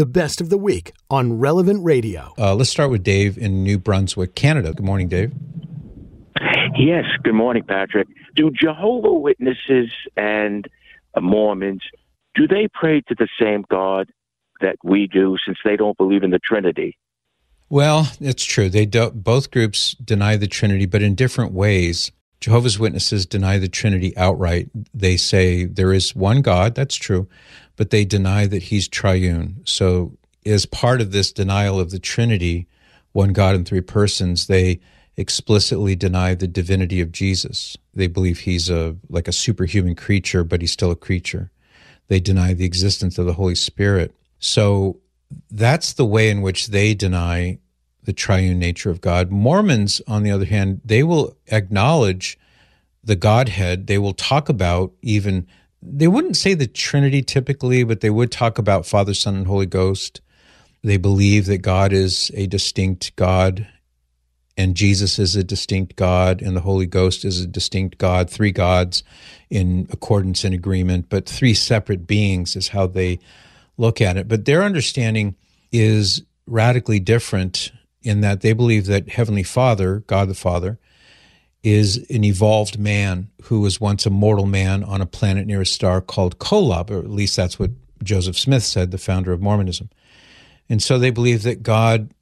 the best of the week on Relevant Radio. Uh, let's start with Dave in New Brunswick, Canada. Good morning, Dave. Yes, good morning, Patrick. Do Jehovah Witnesses and Mormons do they pray to the same God that we do since they don't believe in the Trinity? Well, it's true. They do, both groups deny the Trinity, but in different ways. Jehovah's Witnesses deny the Trinity outright. They say there is one God, that's true, but they deny that he's triune. So, as part of this denial of the Trinity, one God in three persons, they explicitly deny the divinity of Jesus. They believe he's a like a superhuman creature, but he's still a creature. They deny the existence of the Holy Spirit. So that's the way in which they deny the triune nature of God. Mormons, on the other hand, they will acknowledge the Godhead. They will talk about even, they wouldn't say the Trinity typically, but they would talk about Father, Son, and Holy Ghost. They believe that God is a distinct God and Jesus is a distinct God and the Holy Ghost is a distinct God, three gods in accordance and agreement, but three separate beings is how they look at it. But their understanding is radically different in that they believe that Heavenly Father, God the Father, is an evolved man who was once a mortal man on a planet near a star called Kolob, or at least that's what Joseph Smith said, the founder of Mormonism. And so they believe that God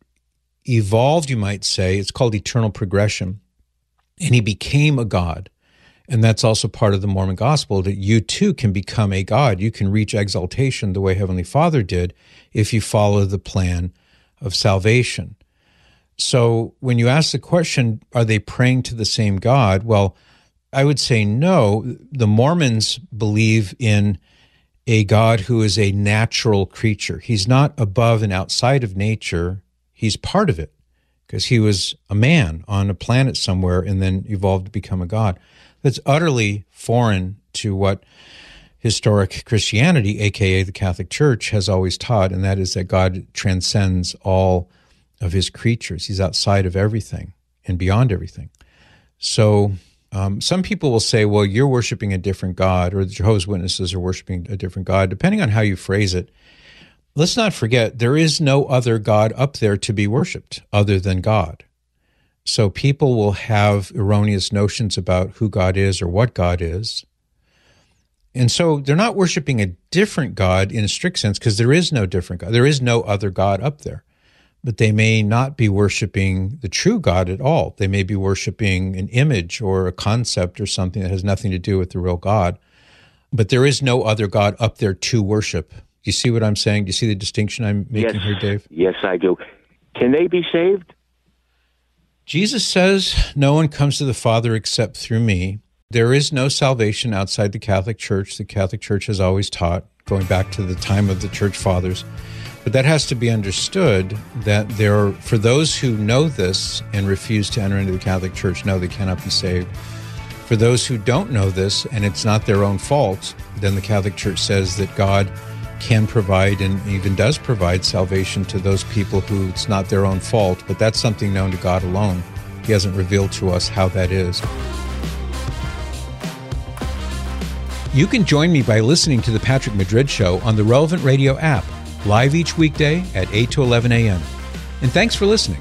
evolved, you might say. It's called eternal progression. And he became a God. And that's also part of the Mormon gospel that you too can become a God. You can reach exaltation the way Heavenly Father did if you follow the plan of salvation. So when you ask the question, are they praying to the same God? Well, I would say no. The Mormons believe in a God who is a natural creature. He's not above and outside of nature he's part of it because he was a man on a planet somewhere and then evolved to become a god. That's utterly foreign to what historic Christianity, aka the Catholic Church, has always taught, and that is that God transcends all of his creatures. He's outside of everything and beyond everything. So um, some people will say, well, you're worshiping a different God, or the Jehovah's Witnesses are worshiping a different God, depending on how you phrase it let's not forget there is no other God up there to be worshiped other than God. So people will have erroneous notions about who God is or what God is. And so they're not worshiping a different God in a strict sense because there is no different God. There is no other God up there. But they may not be worshiping the true God at all. They may be worshiping an image or a concept or something that has nothing to do with the real God. But there is no other God up there to worship you see what I'm saying? Do you see the distinction I'm making yes. here, Dave? Yes, I do. Can they be saved? Jesus says, No one comes to the Father except through me. There is no salvation outside the Catholic Church. The Catholic Church has always taught, going back to the time of the Church Fathers. But that has to be understood that there are, for those who know this and refuse to enter into the Catholic Church, no, they cannot be saved. For those who don't know this and it's not their own fault, then the Catholic Church says that God can provide and even does provide salvation to those people who it's not their own fault, but that's something known to God alone. He hasn't revealed to us how that is. You can join me by listening to The Patrick Madrid Show on the Relevant Radio app, live each weekday at 8 to 11 a.m. And thanks for listening.